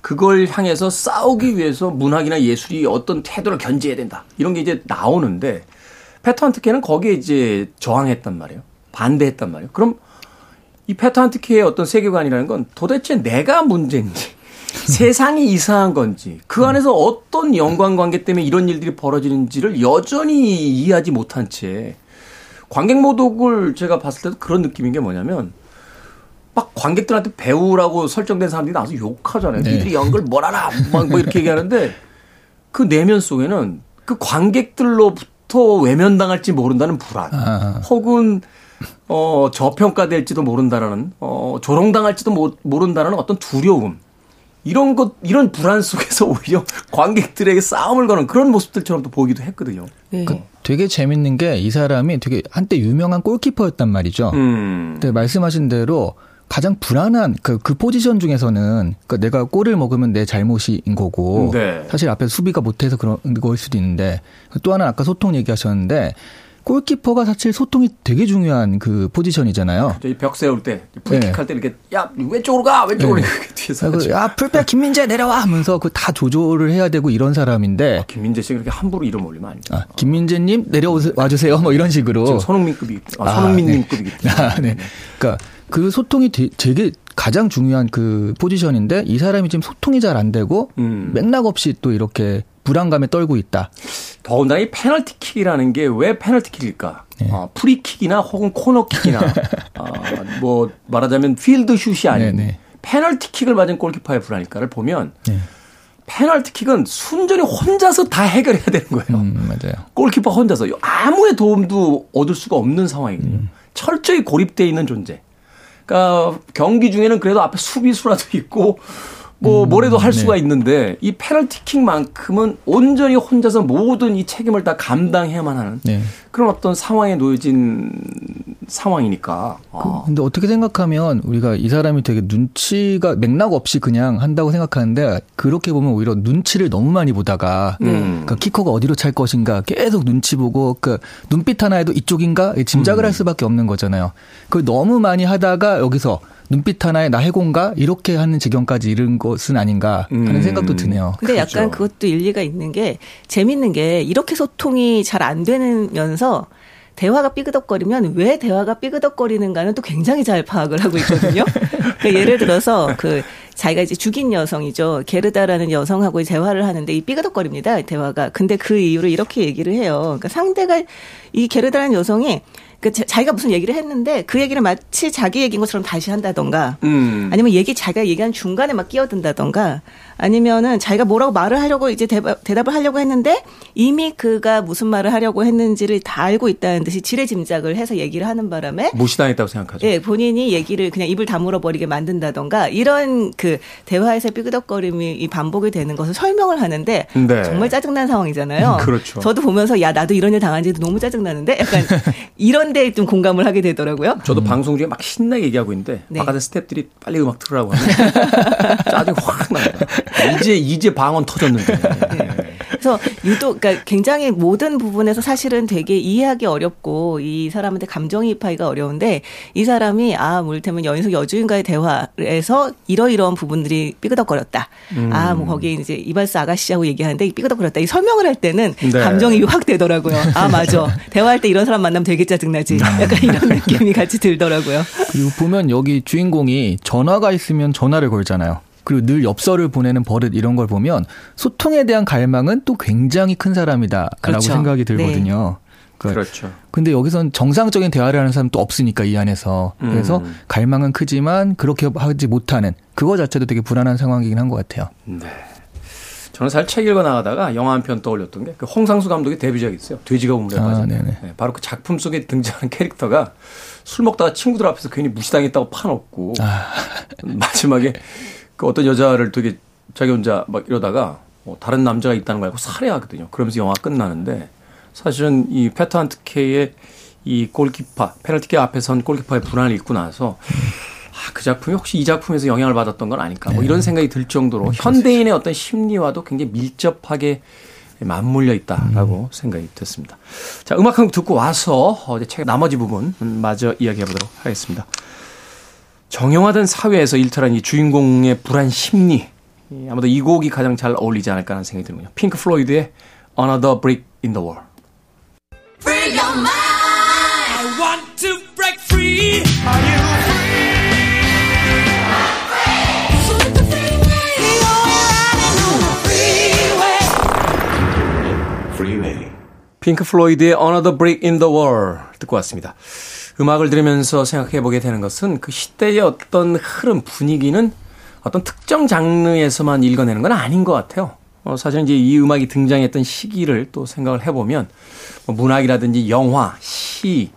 그걸 향해서 싸우기 위해서 문학이나 예술이 어떤 태도를 견지해야 된다. 이런 게 이제 나오는데 페터 한트케는 거기에 이제 저항했단 말이에요. 반대했단 말이에요. 그럼 이 페터 한트케의 어떤 세계관이라는 건 도대체 내가 문제인지 세상이 이상한 건지 그 안에서 어떤 연관관계 때문에 이런 일들이 벌어지는지를 여전히 이해하지 못한 채 관객 모독을 제가 봤을 때도 그런 느낌인 게 뭐냐면 막 관객들한테 배우라고 설정된 사람들이 나와서 욕하잖아요. 네. 니들이 연극을 뭘 알아? 막 뭐 이렇게 얘기하는데 그 내면 속에는 그 관객들로부터 외면당할지 모른다는 불안, 아. 혹은 어 저평가될지도 모른다라는 어 조롱당할지도 모, 모른다는 어떤 두려움. 이런 것 이런 불안 속에서 오히려 관객들에게 싸움을 거는 그런 모습들처럼 또 보기도 했거든요. 네. 그 되게 재밌는 게 이 사람이 되게 한때 유명한 골키퍼였단 말이죠. 음. 근데 말씀하신 대로 가장 불안한 그, 그 포지션 중에서는 그러니까 내가 골을 먹으면 내 잘못인 거고 네. 사실 앞에 수비가 못해서 그런 걸 수도 있는데 또 하나 는 아까 소통 얘기하셨는데 골키퍼가 사실 소통이 되게 중요한 그 포지션이잖아요. 벽 세울 때 프리킥 네. 할때 이렇게 야 왼쪽으로 가 왼쪽으로 네. 이렇게 뒤에서 하죠. 야 풀백 김민재 내려와 하면서 그 다 조절을 해야 되고 이런 사람인데 김민재 씨가 그렇게 함부로 이름 올리면 안 돼요. 아, 김민재님 내려와 주세요 뭐 이런 식으로 지금 손흥민급이 아, 아, 손흥민님급이기 때문에. 아, 네. 그러니까 그 소통이 되, 되게 가장 중요한 그 포지션인데 이 사람이 지금 소통이 잘 안 되고 음. 맥락 없이 또 이렇게 불안감에 떨고 있다. 더군다나 이 페널티킥이라는 게 왜 페널티킥일까? 네. 어, 프리킥이나 혹은 코너킥이나 어, 뭐 말하자면 필드슛이 아닌 네, 네. 페널티킥을 맞은 골키퍼의 불안일까를 보면 네. 페널티킥은 순전히 혼자서 다 해결해야 되는 거예요. 음, 맞아요. 골키퍼 혼자서 아무의 도움도 얻을 수가 없는 상황이거든요. 음. 철저히 고립돼 있는 존재. 그러니까 경기 중에는 그래도 앞에 수비수라도 있고 뭐 음, 뭐래도 할 네. 수가 있는데 이 페널티킥만큼은 온전히 혼자서 모든 이 책임을 다 감당해야만 하는 네. 그런 어떤 상황에 놓여진 상황이니까. 그, 아, 근데 어떻게 생각하면 우리가 이 사람이 되게 눈치가 맥락 없이 그냥 한다고 생각하는데 그렇게 보면 오히려 눈치를 너무 많이 보다가 음. 그 키커가 어디로 찰 것인가 계속 눈치 보고 그 눈빛 하나에도 이쪽인가 짐작을 음. 할 수밖에 없는 거잖아요. 그걸 너무 많이 하다가 여기서 눈빛 하나에 나 해공가 이렇게 하는 지경까지 이른 것은 아닌가 하는 음. 생각도 드네요. 근데 그렇죠. 약간 그것도 일리가 있는 게 재밌는 게 이렇게 소통이 잘 안 되면서 대화가 삐그덕거리면 왜 대화가 삐그덕거리는가는 또 굉장히 잘 파악을 하고 있거든요. 그러니까 예를 들어서 그 자기가 이제 죽인 여성이죠. 게르다라는 여성하고 대화를 하는데 이 삐그덕거립니다. 대화가. 근데 그 이유를 이렇게 얘기를 해요. 그러니까 상대가 이 게르다라는 여성이 그 자- 자기가 무슨 얘기를 했는데 그 얘기를 마치 자기 얘기인 것처럼 다시 한다던가 음. 아니면 얘기 자기가 얘기한 중간에 막 끼어든다던가 아니면은 자기가 뭐라고 말을 하려고 이제 대답, 대답을 하려고 했는데 이미 그가 무슨 말을 하려고 했는지를 다 알고 있다는 듯이 지레 짐작을 해서 얘기를 하는 바람에 무시당했다고 생각하죠. 예, 본인이 얘기를 그냥 입을 다물어 버리게 만든다던가 이런 그 대화에서 삐그덕거림이 이 반복이 되는 것을 설명을 하는데 네. 정말 짜증난 상황이잖아요. 그렇죠. 저도 보면서 야 나도 이런 일 당한지도 너무 짜증나는데 약간 이런데 좀 공감을 하게 되더라고요. 저도 방송 중에 막 신나게 얘기하고 있는데 네. 바깥에 스탭들이 빨리 음악 틀으라고 하면 짜증 확 납니다. 이제 이제 방언 터졌는데. 네. 그래서 유독 그러니까 굉장히 모든 부분에서 사실은 되게 이해하기 어렵고 이 사람한테 감정이입하기가 어려운데 이 사람이 아 물테면 연속 여주인과의 대화에서 이러이러한 부분들이 삐그덕거렸다. 아뭐 거기 이제 이발사 아가씨하고 얘기하는데 삐그덕거렸다. 이 설명을 할 때는 네. 감정이 확 되더라고요. 아 맞아. 대화할 때 이런 사람 만나면 되게 짜증나지. 약간 이런 느낌이 같이 들더라고요. 그리고 보면 여기 주인공이 전화가 있으면 전화를 걸잖아요. 그리고 늘 엽서를 보내는 버릇 이런 걸 보면 소통에 대한 갈망은 또 굉장히 큰 사람이다라고 그렇죠. 생각이 들거든요. 그 그렇죠. 근데 여기선 정상적인 대화를 하는 사람 또 없으니까 이 안에서 그래서 음. 갈망은 크지만 그렇게 하지 못하는 그거 자체도 되게 불안한 상황이긴 한 것 같아요. 네. 저는 사실 책 읽어 나가다가 영화 한 편 떠올렸던 게 그 홍상수 감독의 데뷔작이 있어요. 돼지가 우물에 아, 빠진. 네네. 네, 바로 그 작품 속에 등장하는 캐릭터가 술 먹다가 친구들 앞에서 괜히 무시당했다고 파놓고 아. 마지막에 그 어떤 여자를 되게 자기 혼자 막 이러다가 뭐 다른 남자가 있다는 걸 알고 살해하거든요. 그러면서 영화 끝나는데 사실은 이 페터 한트케의 이 골키파 페널티킥 앞에 선 골키파의 불안을 읽고 나서 아, 그 작품이 혹시 이 작품에서 영향을 받았던 건 아닐까 뭐 이런 생각이 들 정도로 현대인의 어떤 심리와도 굉장히 밀접하게 맞물려 있다라고 생각이 됐습니다. 자, 음악 한 곡 듣고 와서 어제 책 나머지 부분 마저 이야기해 보도록 하겠습니다. 정형화된 사회에서 일탈한 이 주인공의 불안 심리. 이 아마도 이 곡이 가장 잘 어울리지 않을까 하는 생각이 드는군요. 핑크 플로이드의 Another Brick in the Wall. 핑크 플로이드의 Another Brick in the Wall 듣고 왔습니다. 음악을 들으면서 생각해 보게 되는 것은 그 시대의 어떤 흐름, 분위기는 어떤 특정 장르에서만 읽어내는 건 아닌 것 같아요. 어, 사실 이제 이 음악이 등장했던 시기를 또 생각을 해보면 뭐 문학이라든지 영화, 시,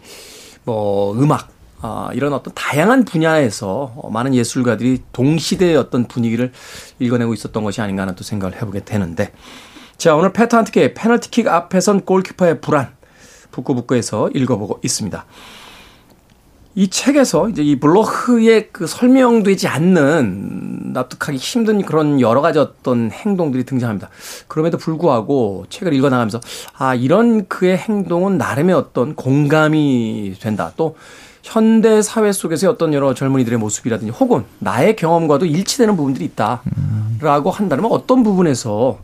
뭐 음악, 아, 이런 어떤 다양한 분야에서 많은 예술가들이 동시대의 어떤 분위기를 읽어내고 있었던 것이 아닌가 하는 또 생각을 해보게 되는데 자, 오늘 패턴트의 페널티킥 앞에선 골키퍼의 불안 북구북구에서 읽어보고 있습니다. 이 책에서 이제 이 블로흐의 그 설명되지 않는 납득하기 힘든 그런 여러 가지 어떤 행동들이 등장합니다. 그럼에도 불구하고 책을 읽어 나가면서 아, 이런 그의 행동은 나름의 어떤 공감이 된다. 또 현대 사회 속에서의 어떤 여러 젊은이들의 모습이라든지 혹은 나의 경험과도 일치되는 부분들이 있다라고 한다면 어떤 부분에서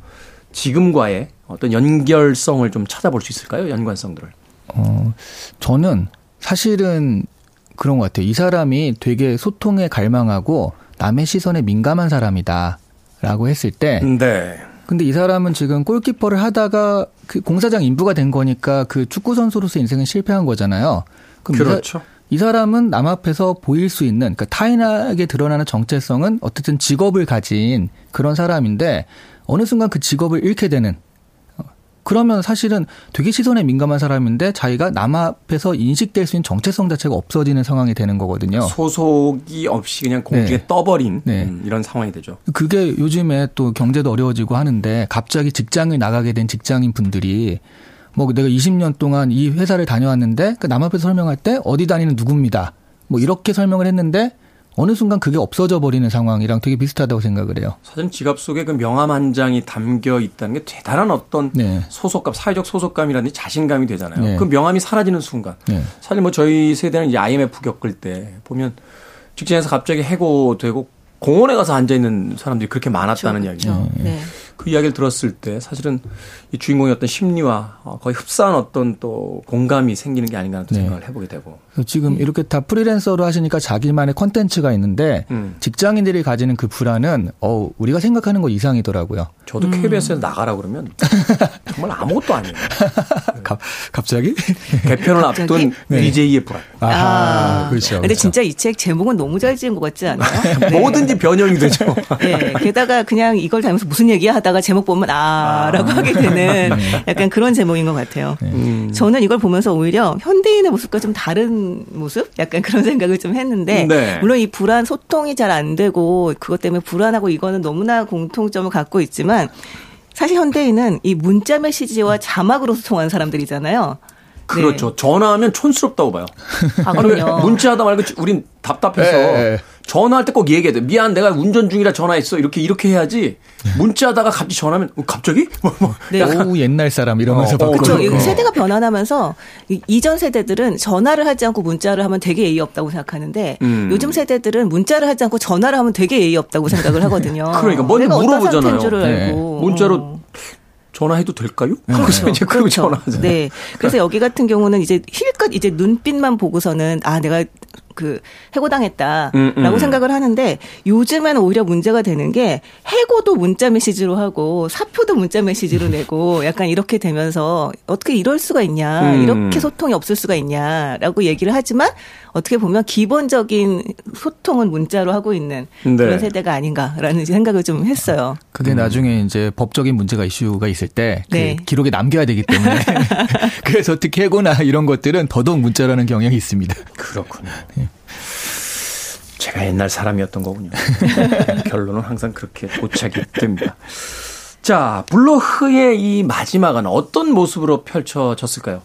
지금과의 어떤 연결성을 좀 찾아볼 수 있을까요? 연관성들을. 어, 저는 사실은 그런 것 같아요. 이 사람이 되게 소통에 갈망하고 남의 시선에 민감한 사람이다. 라고 했을 때. 네. 근데 이 사람은 지금 골키퍼를 하다가 그 공사장 인부가 된 거니까 그 축구선수로서 인생은 실패한 거잖아요. 그럼 그렇죠. 이, 사, 람은 남 앞에서 보일 수 있는, 그러니까 타인에게 드러나는 정체성은 어쨌든 직업을 가진 그런 사람인데 어느 순간 그 직업을 잃게 되는 그러면 사실은 되게 시선에 민감한 사람인데 자기가 남 앞에서 인식될 수 있는 정체성 자체가 없어지는 상황이 되는 거거든요. 소속이 없이 그냥 공중에 네. 떠버린 네. 음, 이런 상황이 되죠. 그게 요즘에 또 경제도 어려워지고 하는데 갑자기 직장을 나가게 된 직장인 분들이 뭐 내가 20년 동안 이 회사를 다녀왔는데 그남 앞에서 설명할 때 어디 다니는 누굽니다. 뭐 이렇게 설명을 했는데 어느 순간 그게 없어져 버리는 상황이랑 되게 비슷하다고 생각을 해요. 사실 지갑 속에 그 명함 한 장이 담겨 있다는 게 대단한 어떤 네. 소속감, 사회적 소속감이라든지 자신감이 되잖아요. 네. 그 명함이 사라지는 순간. 네. 사실 뭐 저희 세대는 이제 IMF 겪을 때 보면 직장에서 갑자기 해고되고 공원에 가서 앉아 있는 사람들이 그렇게 많았다는 이야기죠. 네. 그 이야기를 들었을 때 사실은 이 주인공의 어떤 심리와 어, 거의 흡사한 어떤 또 공감이 생기는 게 아닌가 하는 또 네. 생각을 해보게 되고. 지금 이렇게 다 프리랜서로 하시니까 자기만의 컨텐츠가 있는데 음. 직장인들이 가지는 그 불안은 어 우리가 생각하는 거 이상이더라고요. 저도 KBS에서 나가라 그러면 정말 아무것도 아니에요. 갑, 갑자기? 개편을 앞둔 네. DJ의 불안. 아하, 그렇죠. 근데 그렇죠. 진짜 이 책 제목은 너무 잘 지은 것 같지 않아요? 네. 뭐든지 변형이 되죠. 네. 게다가 그냥 이걸 다면서 무슨 얘기야 하다가 제목 보면 아라고 하게 되는 약간 그런 제목인 것 같아요. 음. 저는 이걸 보면서 오히려 현대인의 모습과 좀 다른 모습? 약간 그런 생각을 좀 했는데 네. 물론 이 불안 소통이 잘 안 되고 그것 때문에 불안하고 이거는 너무나 공통점을 갖고 있지만 사실 현대인은 이 문자 메시지와 자막으로 소통하는 사람들이잖아요. 그렇죠. 전화하면 촌스럽다고 봐요. 아, 그럼요. 문자하다 말고 우린 답답해서 예, 예. 전화할 때 꼭 얘기해야 돼. 미안, 내가 운전 중이라 전화했어. 이렇게 이렇게 해야지. 문자하다가 갑자기 전화하면 어, 갑자기? 뭐, 뭐. 네. 오 옛날 사람 이러면서 어, 어. 그렇죠. 이 세대가 변화하면서 이- 이전 세대들은 전화를 하지 않고 문자를 하면 되게 예의 없다고 생각하는데 음. 요즘 세대들은 문자를 하지 않고 전화를 하면 되게 예의 없다고 생각을 하거든요. 그러니까 먼저 물어보잖아요. 네. 문자로 어. 전화해도 될까요? 그래서 이제 그리고 그렇죠. 전화하잖아요. 네. 그래서 여기 같은 경우는 이제 힐끗 이제 눈빛만 보고서는 아 내가 그 해고당했다라고 음, 음. 생각을 하는데 요즘에는 오히려 문제가 되는 게 해고도 문자 메시지로 하고 사표도 문자 메시지로 내고 약간 이렇게 되면서 어떻게 이럴 수가 있냐 음. 이렇게 소통이 없을 수가 있냐라고 얘기를 하지만 어떻게 보면 기본적인 소통은 문자로 하고 있는 네. 그런 세대가 아닌가라는 생각을 좀 했어요. 그게 나중에 이제 법적인 문제가 이슈가 있을 때그 네. 기록에 남겨야 되기 때문에 그래서 특히 해고나 이런 것들은 더더욱 문자라는 경향이 있습니다. 그렇군요. 제가 옛날 사람이었던 거군요. 결론은 항상 그렇게 도착이 됩니다. 자, 블로흐의 이 마지막은 어떤 모습으로 펼쳐졌을까요?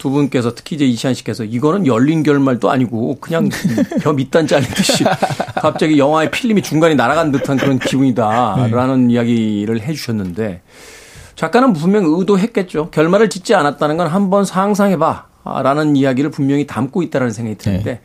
두 분께서 특히 이제 이시안 씨께서 이거는 열린 결말도 아니고 그냥 벼 밑단 잘리듯이 갑자기 영화의 필름이 중간에 날아간 듯한 그런 기분이다라는 이야기를 해주셨는데 작가는 분명 의도했겠죠. 결말을 짓지 않았다는 건 한번 상상해봐. 라는 이야기를 분명히 담고 있다라는 생각이 드는데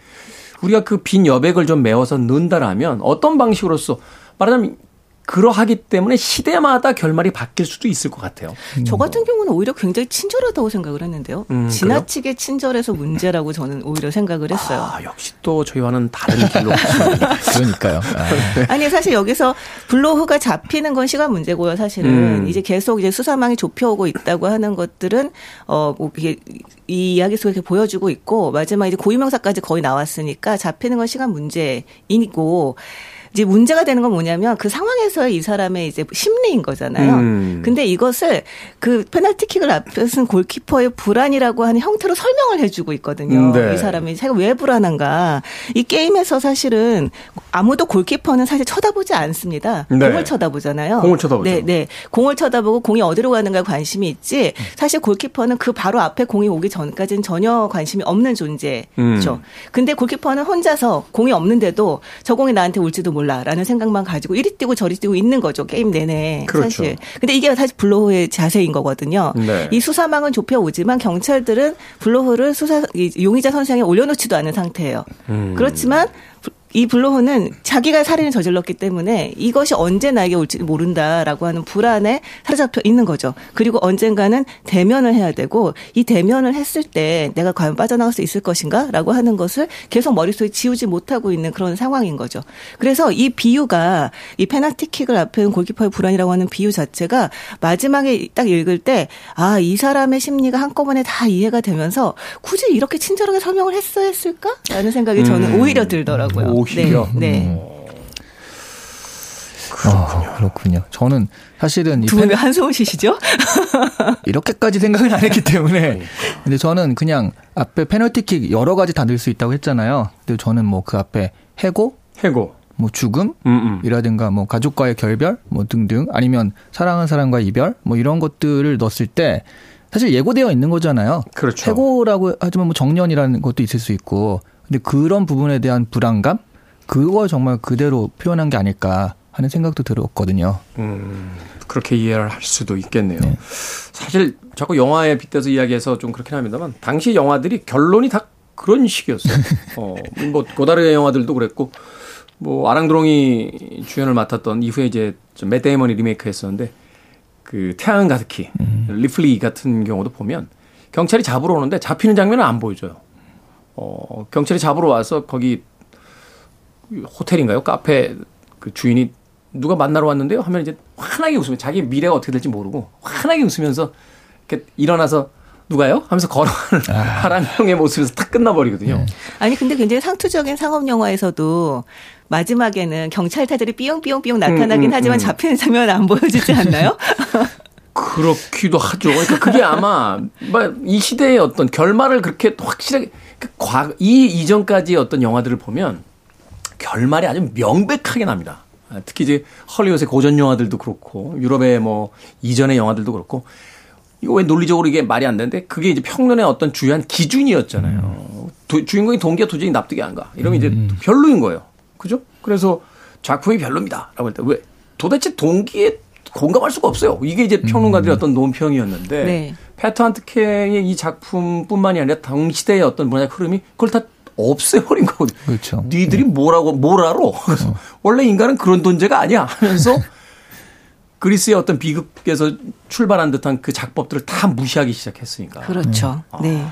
우리가 그 빈 여백을 좀 메워서 넣는다라면 어떤 방식으로서 말하자면 그러하기 때문에 시대마다 결말이 바뀔 수도 있을 것 같아요. 저 같은 경우는 오히려 굉장히 친절하다고 생각을 했는데요. 음, 지나치게 친절해서 문제라고 저는 오히려 생각을 했어요. 아, 역시 또 저희와는 다른 길로 갔습니다. 그러니까요. 아. 아니 사실 여기서 블로흐가 잡히는 건 시간 문제고요. 사실은 음. 이제 계속 이제 수사망이 좁혀오고 있다고 하는 것들은 어뭐 이게 이 이야기 속에 이렇게 보여주고 있고 마지막 이제 고유명사까지 거의 나왔으니까 잡히는 건 시간 문제이고 이제 문제가 되는 건 뭐냐면 그 상황에서의 이 사람의 이제 심리인 거잖아요. 음. 근데 이것을 그 페널티킥을 앞에 쓴 골키퍼의 불안이라고 하는 형태로 설명을 해주고 있거든요. 음, 네. 이 사람이 제가 왜 불안한가? 이 게임에서 사실은 아무도 골키퍼는 사실 쳐다보지 않습니다. 네. 공을 쳐다보잖아요. 공을 쳐다보죠. 네, 네. 공을 쳐다보고 공이 어디로 가는가 관심이 있지. 사실 골키퍼는 그 바로 앞에 공이 오기 전까지는 전혀 관심이 없는 존재죠. 음. 근데 골키퍼는 혼자서 공이 없는데도 저 공이 나한테 올지도 몰라라는 생각만 가지고 이리 뛰고 저리 뛰고 있는 거죠. 게임 내내. 그렇죠. 사실. 근데 이게 사실 블로흐의 자세인 거거든요. 네. 이 수사망은 좁혀오지만 경찰들은 블로흐를 수사 이 용의자 선상에 올려놓지도 않은 상태예요. 음. 그렇지만 이 블로흐는 자기가 살인을 저질렀기 때문에 이것이 언제 나에게 올지 모른다라고 하는 불안에 사로잡혀 있는 거죠. 그리고 언젠가는 대면을 해야 되고 이 대면을 했을 때 내가 과연 빠져나갈 수 있을 것인가라고 하는 것을 계속 머릿속에 지우지 못하고 있는 그런 상황인 거죠. 그래서 이 비유가 이 페널티킥을 앞에 골키퍼의 불안이라고 하는 비유 자체가 마지막에 딱 읽을 때 아, 이 사람의 심리가 한꺼번에 다 이해가 되면서 굳이 이렇게 친절하게 설명을 했어야 했을까? 라는 생각이 저는 오히려 들더라고요. 음. 오히려? 네. 네. 음. 그렇군요. 그렇군요. 저는 사실은 이두 분이 페널- 한숨을 쉬시죠? 이렇게까지 생각은 안 했기 때문에. 근데 저는 그냥 앞에 페널티킥 여러 가지 다 넣을 수 있다고 했잖아요. 근데 저는 뭐 그 앞에 해고, 해고. 뭐 죽음, 음, 음. 이라든가 뭐 가족과의 결별, 뭐 등등 아니면 사랑하는 사람과의 이별, 뭐 이런 것들을 넣었을 때 사실 예고되어 있는 거잖아요. 그렇죠. 해고라고 하지만 뭐 정년이라는 것도 있을 수 있고, 근데 그런 부분에 대한 불안감, 그걸 정말 그대로 표현한 게 아닐까 하는 생각도 들었거든요. 음, 그렇게 이해를 할 수도 있겠네요. 사실 자꾸 영화에 빗대서 이야기해서 좀 그렇긴 합니다만 당시 영화들이 결론이 다 그런 식이었어요. 어, 뭐 고다르의 영화들도 그랬고 뭐 알랭 들롱이 주연을 맡았던 이후에 이제 좀 맷 데이먼이 리메이크했었는데 그 태양 가득히 리플리 같은 경우도 보면 경찰이 잡으러 오는데 잡히는 장면은 안 보여줘요. 어, 경찰이 잡으러 와서 거기 호텔인가요? 카페 그 주인이 누가 만나러 왔는데요? 하면 이제 환하게 웃으면 자기 미래가 어떻게 될지 모르고 환하게 웃으면서 이렇게 일어나서 누가요? 하면서 걸어가는 하랑형의 모습에서 탁 끝나버리거든요. 아니 근데 굉장히 상투적인 상업 영화에서도 마지막에는 경찰차들이 삐용삐용삐용 나타나긴 음, 음, 하지만 음. 잡히는 장면 안 보여주지 않나요? 그렇기도 하죠. 그러니까 그게 아마 막이 시대의 어떤 결말을 그렇게 확실하게 그 과, 이 이전까지의 어떤 영화들을 보면 결말이 아주 명백하게 납니다. 아, 특히 이제 헐리우드의 고전 영화들도 그렇고 유럽의 뭐 이전의 영화들도 그렇고 이거 왜 논리적으로 이게 말이 안 되는데 그게 이제 평론의 어떤 주요한 기준이었잖아요. 도- 주인공의 동기가 도저히 납득이 안 가. 이러면 이제 별로인 거예요. 그죠? 그래서 작품이 별로입니다. 라고 할 때 왜? 도대체 동기에 공감할 수가 없어요. 이게 이제 평론가들의 어떤 논평이었는데 네. 패터 한트케의 이 작품뿐만이 아니라 당시대의 어떤 문화적 흐름이 그걸 다 없애버린 거거든요. 그렇죠. 니들이 뭐라고 뭘 알아? 그래서 원래 인간은 그런 존재가 아니야 하면서 그리스의 어떤 비극에서 출발한 듯한 그 작법들을 다 무시하기 시작했으니까. 그렇죠. 네.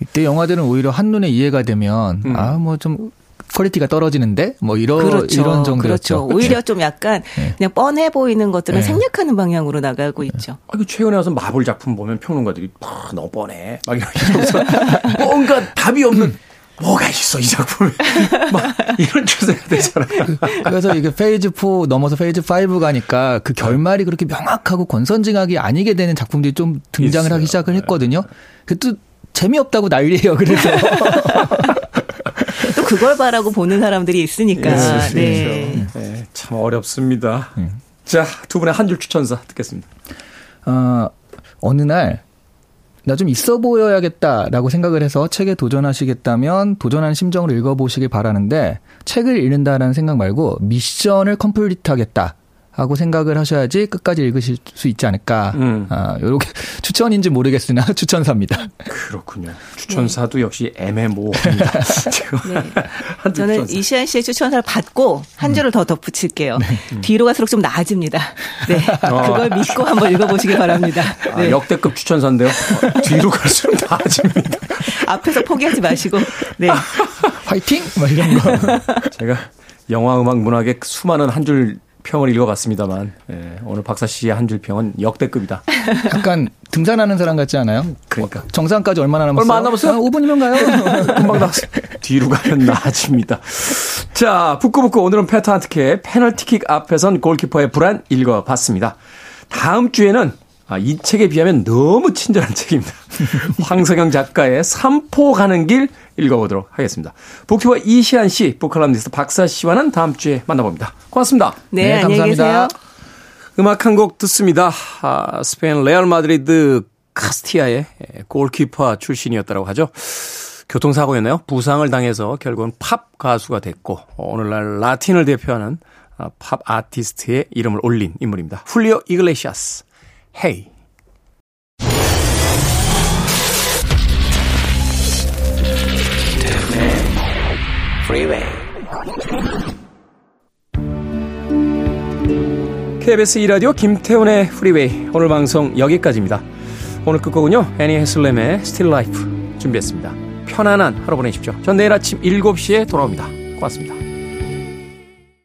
이때 영화들은 오히려 한눈에 이해가 되면 음. 아 뭐 좀 quality가 떨어지는데 뭐 이런 그렇죠. 이런 정도였죠. 그렇죠. 오히려 좀 약간 네. 그냥 뻔해 보이는 것들은 네. 생략하는 방향으로 나가고 있죠. 아, 그 최근에 와서 마블 작품 보면 평론가들이 아, 너무 뻔해. 막 이러면서 뭔가 답이 없는 뭐가 있어 이 작품에 막 이런 추세가 되잖아요. 그래서 이게 phase 4 넘어서 phase 5 가니까 그 결말이 그렇게 명확하고 권선징악이 아니게 되는 작품들이 좀 등장을 있어요. 하기 시작을 했거든요. 그 또 재미없다고 난리예요. 그래서 또 그걸 바라고 보는 사람들이 있으니까. 그렇죠. 네. 네, 참 어렵습니다. 자, 두 분의 한 줄 추천사 듣겠습니다. 어, 어느 날 나 좀 있어 보여야겠다라고 생각을 해서 책에 도전하시겠다면 도전하는 심정을 읽어보시길 바라는데 책을 읽는다라는 생각 말고 미션을 컴플리트하겠다. 하고 생각을 하셔야지 끝까지 읽으실 수 있지 않을까. 음. 아, 요렇게 추천인지 모르겠으나 추천사입니다. 그렇군요. 추천사도 역시 애매모호합니다. 한 저는 추천사. 이시안 씨의 추천사를 받고 한 줄을 더 덧붙일게요. 음. 뒤로 갈수록 좀 나아집니다. 네. 그걸 믿고 한번 읽어보시기 바랍니다. 아, 네. 역대급 추천사인데요. 뒤로 갈수록 나아집니다. 앞에서 포기하지 마시고. 네. 화이팅! 막 이런 거. 제가 영화, 음악, 문학의 수많은 한 줄 평을 읽어봤습니다만 예, 오늘 박사 씨의 한 줄 평은 역대급이다. 약간 등산하는 사람 같지 않아요? 그러니까. 정상까지 얼마나 남았어요? 얼마 안 남았어요? 5분이면 가요. 금방 나왔어요. 뒤로 가면 나아집니다. 자, 북구북구 오늘은 페터 한트케의 페널티킥 앞에선 골키퍼의 불안 읽어봤습니다. 다음 주에는 아, 이 책에 비하면 너무 친절한 책입니다. 황석영 작가의 삼포 가는 길 읽어보도록 하겠습니다. 북튜버 이시안 씨, 북칼럼니스트 박사 씨와는 다음 주에 만나봅니다. 고맙습니다. 네, 네, 감사합니다. 음악 한 곡 듣습니다. 아, 스페인 레알 마드리드 카스티야의 골키퍼 출신이었다고 하죠. 교통사고였나요? 부상을 당해서 결국은 팝 가수가 됐고 오늘날 라틴을 대표하는 아, 팝 아티스트의 이름을 올린 인물입니다. 훌리오 이글레시아스. Hey. KBS 2라디오 김태훈의 프리웨이 오늘 방송 여기까지입니다. 오늘 끝곡은요. 애니 해슬렘의 Still Life 준비했습니다. 편안한 하루 보내십시오. 전 내일 아침 7시에 돌아옵니다. 고맙습니다.